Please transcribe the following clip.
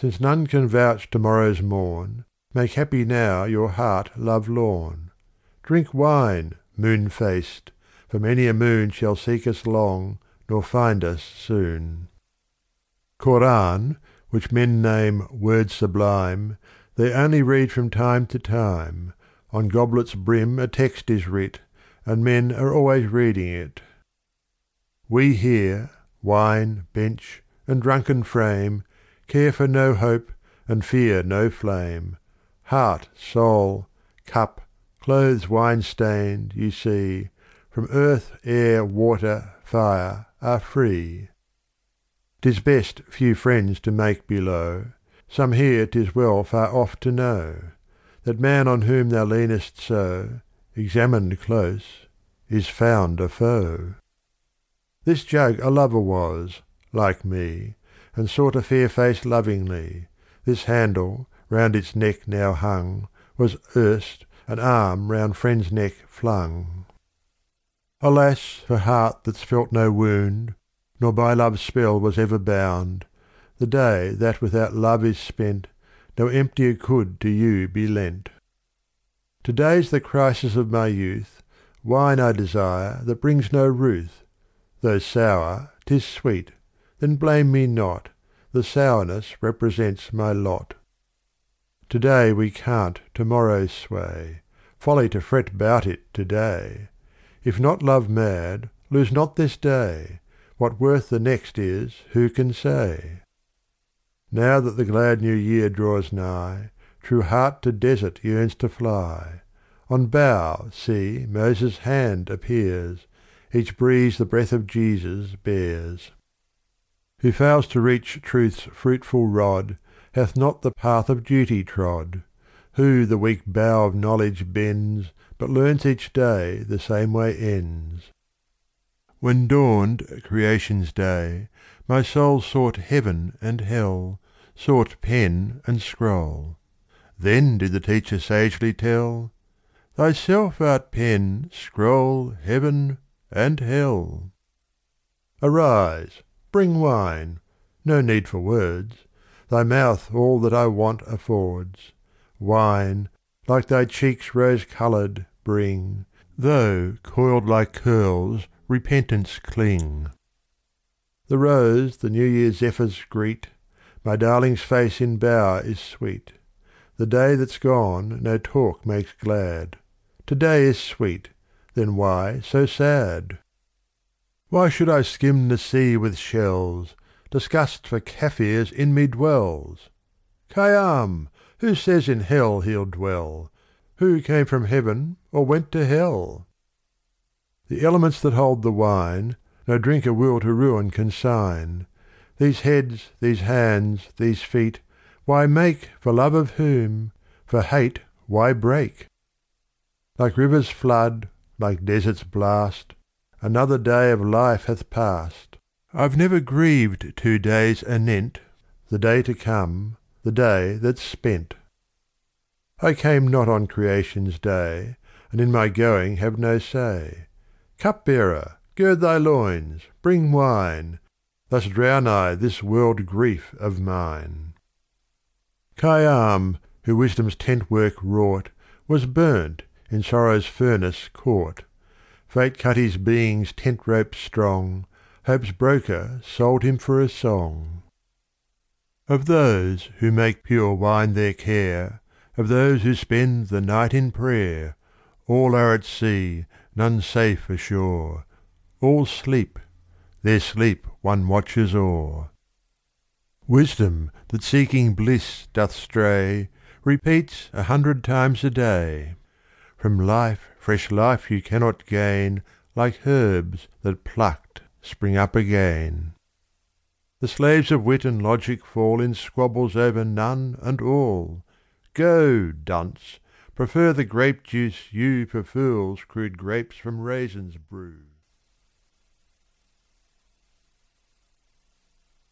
Since none can vouch to morrow's morn, Make happy now your heart love lorn. Drink wine, moon faced, for many a moon Shall seek us long nor find us soon. Koran, which men name "word sublime," They only read from time to time; On goblet's brim a text is writ, And men are always reading it. We here, wine, bench, and drunken frame, Care for no hope and fear no flame; Heart, soul, cup, clothes wine stained, you see, From earth, air, water, fire, are free. 'Tis best few friends to make below; Some here 'tis well far off to know: That man on whom thou leanest so, Examined close, is found a foe. This jug a lover was, like me, And sought a fair face lovingly; This handle, round its neck now hung, Was erst an arm round friend's neck flung. Alas for heart that's felt no wound, Nor by love's spell was ever bound! The day that without love is spent No emptier could to you be lent. To day's the crisis of my youth, Wine I desire that brings no ruth; Though sour, 'tis sweet then blame me not, The sourness represents my lot. To day we can't to morrow sway, Folly to fret fret 'bout it to day. If not love mad, lose not this day; What worth the next is, who can say? Now that the glad new year draws nigh, True heart to desert yearns to fly. On bough, see, Moses' hand appears, Each breeze the breath of Jesus bears. Who fails to reach truth's fruitful rod Hath not the path of duty trod. Who the weak bough of knowledge bends, But learns each day the same way ends. When dawned creation's day, my soul Sought heaven and hell, sought pen and scroll. Then did the teacher sagely tell, "Thyself art pen, scroll, heaven, and hell." Arise, bring wine no need for words Thy mouth all that I want affords. Wine, like thy cheeks rose coloured, bring, Though coiled like curls repentance cling. The rose the new year zephyrs greet, My darling's face in bower is sweet. The day that's gone no talk makes glad; To day is sweet, then why so sad? Why should I skim the sea with shells? Disgust for Kaffirs in me dwells. Khayyam! who says in hell he'll dwell? Who came from heaven or went to hell? The elements that hold the wine No drinker will to ruin consign. These heads, these hands, these feet, why make For love of whom? for hate why break? Like river's flood, like desert's blast, Another day of life hath passed. I've never grieved two days anent The day to come, the day that's spent. I came not on creation's day, And in my going have no say. Cupbearer, gird thy loins, bring wine, Thus drown I this world grief of mine. Khayyam, who wisdom's tent work wrought, Was burnt, in sorrow's furnace caught. Fate cut his being's tent rope strong, Hope's broker sold him for a song. Of those who make pure wine their care, Of those who spend the night in prayer, All are at sea, none safe ashore, All sleep their sleep one watches o'er. Wisdom that seeking bliss doth stray Repeats a hundred times a day, From life fresh life you cannot gain Like herbs that plucked spring up again. The slaves of wit and logic fall In squabbles over none and all. Go, dunce! prefer the grape juice you For fools crude grapes from raisins brew.